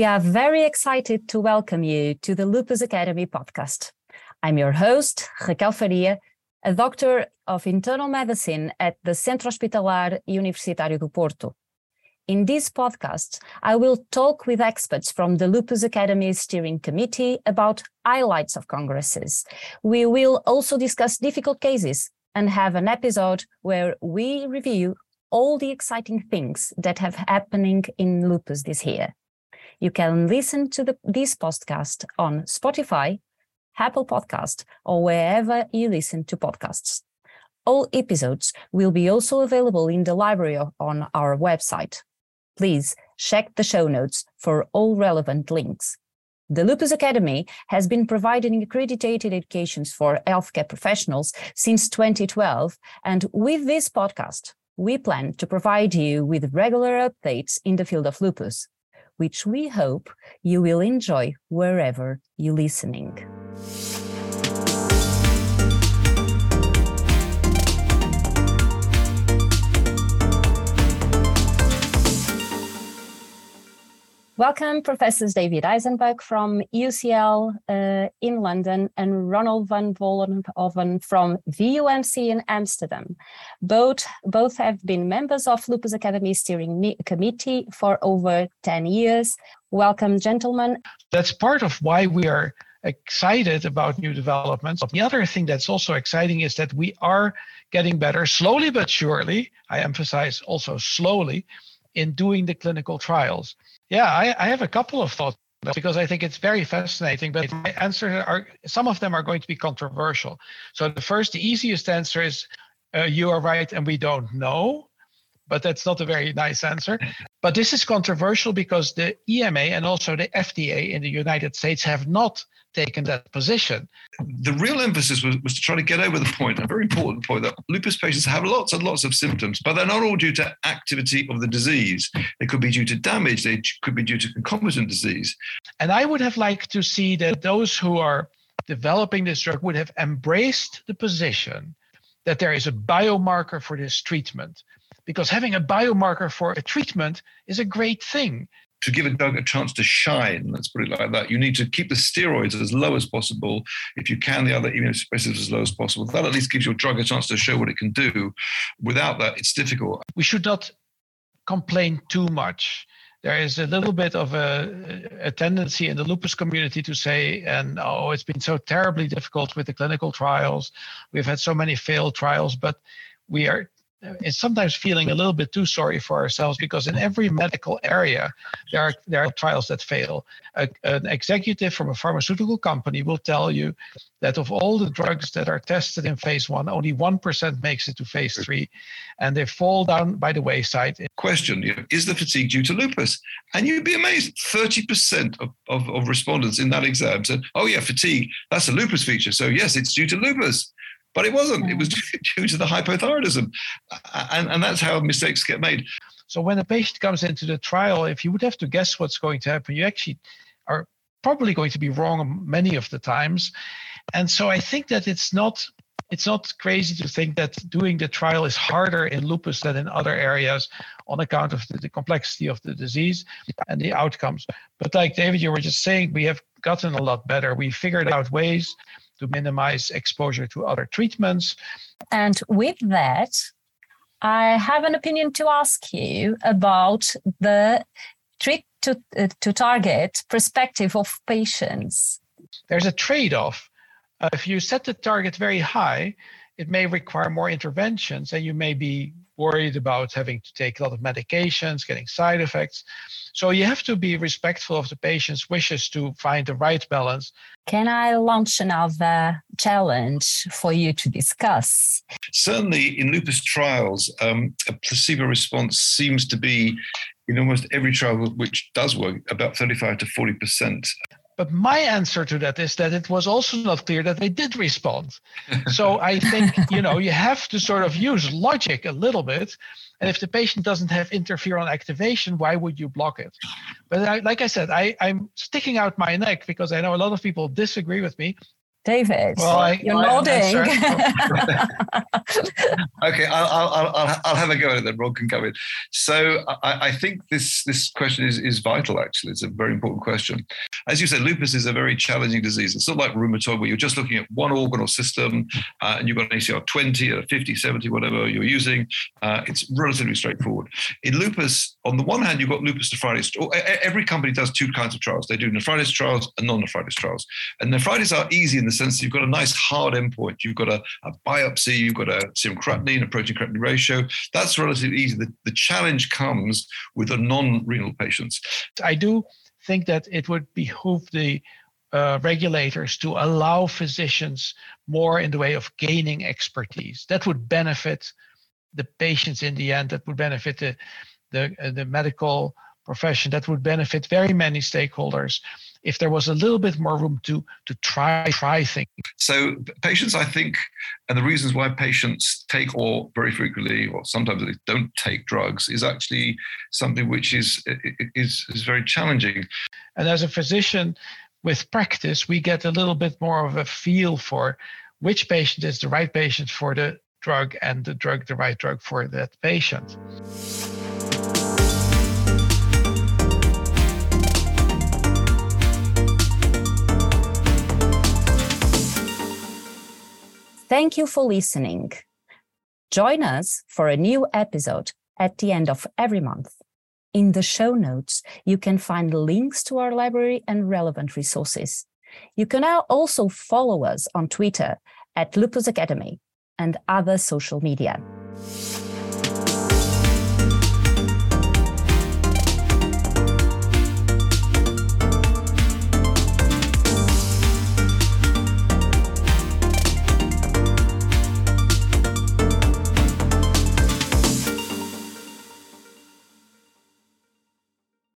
We are very excited to welcome you to the Lupus Academy podcast. I'm your host, Raquel Faria, a doctor of internal medicine at the Centro Hospitalar Universitário do Porto. In this podcast, I will talk with experts from the Lupus Academy Steering Committee about highlights of congresses. We will also discuss difficult cases and have an episode where we review all the exciting things that have happening in lupus this year. You can listen to the, this podcast on Spotify, Apple Podcast, or wherever you listen to podcasts. All episodes will be also available in the library on our website. Please check the show notes for all relevant links. The Lupus Academy has been providing accredited educations for healthcare professionals since 2012, and with this podcast, we plan to provide you with regular updates in the field of lupus which we hope you will enjoy wherever you're listening. Welcome, Professors David Isenberg from UCL uh, in London and Ronald van Vollenhoven from VUMC in Amsterdam. Both, both have been members of Lupus Academy Steering Committee for over 10 years. Welcome, gentlemen. That's part of why we are excited about new developments. The other thing that's also exciting is that we are getting better, slowly but surely. I emphasize also slowly in doing the clinical trials. Yeah, I, I have a couple of thoughts because I think it's very fascinating. But my answers are some of them are going to be controversial. So the first, the easiest answer is uh, you are right and we don't know. But that's not a very nice answer. But this is controversial because the EMA and also the FDA in the United States have not taken that position. The real emphasis was, was to try to get over the point, a very important point, that lupus patients have lots and lots of symptoms, but they're not all due to activity of the disease. They could be due to damage, they could be due to concomitant disease. And I would have liked to see that those who are developing this drug would have embraced the position that there is a biomarker for this treatment. Because having a biomarker for a treatment is a great thing to give a drug a chance to shine, let's put it like that, you need to keep the steroids as low as possible. If you can, the other immunosuppressives as low as possible. That at least gives your drug a chance to show what it can do. Without that, it's difficult. We should not complain too much. There is a little bit of a, a tendency in the lupus community to say, and oh, it's been so terribly difficult with the clinical trials. We've had so many failed trials, but we are is sometimes feeling a little bit too sorry for ourselves because in every medical area there are there are trials that fail. A, an executive from a pharmaceutical company will tell you that of all the drugs that are tested in phase one, only one percent makes it to phase three, and they fall down by the wayside. Question: Is the fatigue due to lupus? And you'd be amazed: thirty percent of, of, of respondents in that exam said, "Oh yeah, fatigue. That's a lupus feature. So yes, it's due to lupus." But it wasn't. It was due to the hypothyroidism. And, and that's how mistakes get made. So when a patient comes into the trial, if you would have to guess what's going to happen, you actually are probably going to be wrong many of the times. And so I think that it's not it's not crazy to think that doing the trial is harder in lupus than in other areas on account of the, the, complexity of the disease and the outcomes. But like David, you were just saying, we have gotten a lot better. We figured out ways to minimize exposure to other treatments. And with that, I have an opinion to ask you about the treat to, uh, to target perspective of patients. There's a trade off. Uh, if you set the target very high, it may require more interventions and you may be worried about having to take a lot of medications, getting side effects. So you have to be respectful of the patient's wishes to find the right balance. Can I launch another challenge for you to discuss? Certainly, in lupus trials, um, a placebo response seems to be in almost every trial which does work about 35 to 40 percent. But my answer to that is that it was also not clear that they did respond. so I think, you know, you have to sort of use logic a little bit. And if the patient doesn't have interferon activation, why would you block it? But I, like I said, I, I'm sticking out my neck because I know a lot of people disagree with me. David, well, I, you're I nodding. okay, I'll, I'll, I'll, I'll, have a go at it then. Rob can come in. So I, I, think this, this question is, is vital, actually. It's a very important question. As you said, lupus is a very challenging disease. It's not like rheumatoid where you're just looking at one organ or system uh, and you've got an ACR 20 or 50, 70, whatever you're using. Uh, it's relatively straightforward. In lupus, on the one hand, you've got lupus nephritis. Every company does two kinds of trials. They do nephritis trials and non-nephritis trials. And nephritis are easy in the sense that you've got a nice hard endpoint. You've got a, a biopsy, you've got a serum creatinine, a protein creatinine ratio. That's relatively easy. The, the challenge comes with the non-renal patients. I do think that it would behoove the uh, regulators to allow physicians more in the way of gaining expertise. That would benefit the patients in the end. That would benefit the the, uh, the medical profession. That would benefit very many stakeholders if there was a little bit more room to to try try things. So patients, I think, and the reasons why patients take or very frequently or sometimes they don't take drugs is actually something which is is is very challenging. And as a physician with practice, we get a little bit more of a feel for which patient is the right patient for the drug and the drug the right drug for that patient. Thank you for listening. Join us for a new episode at the end of every month. In the show notes, you can find links to our library and relevant resources. You can now also follow us on Twitter at Lupus Academy and other social media.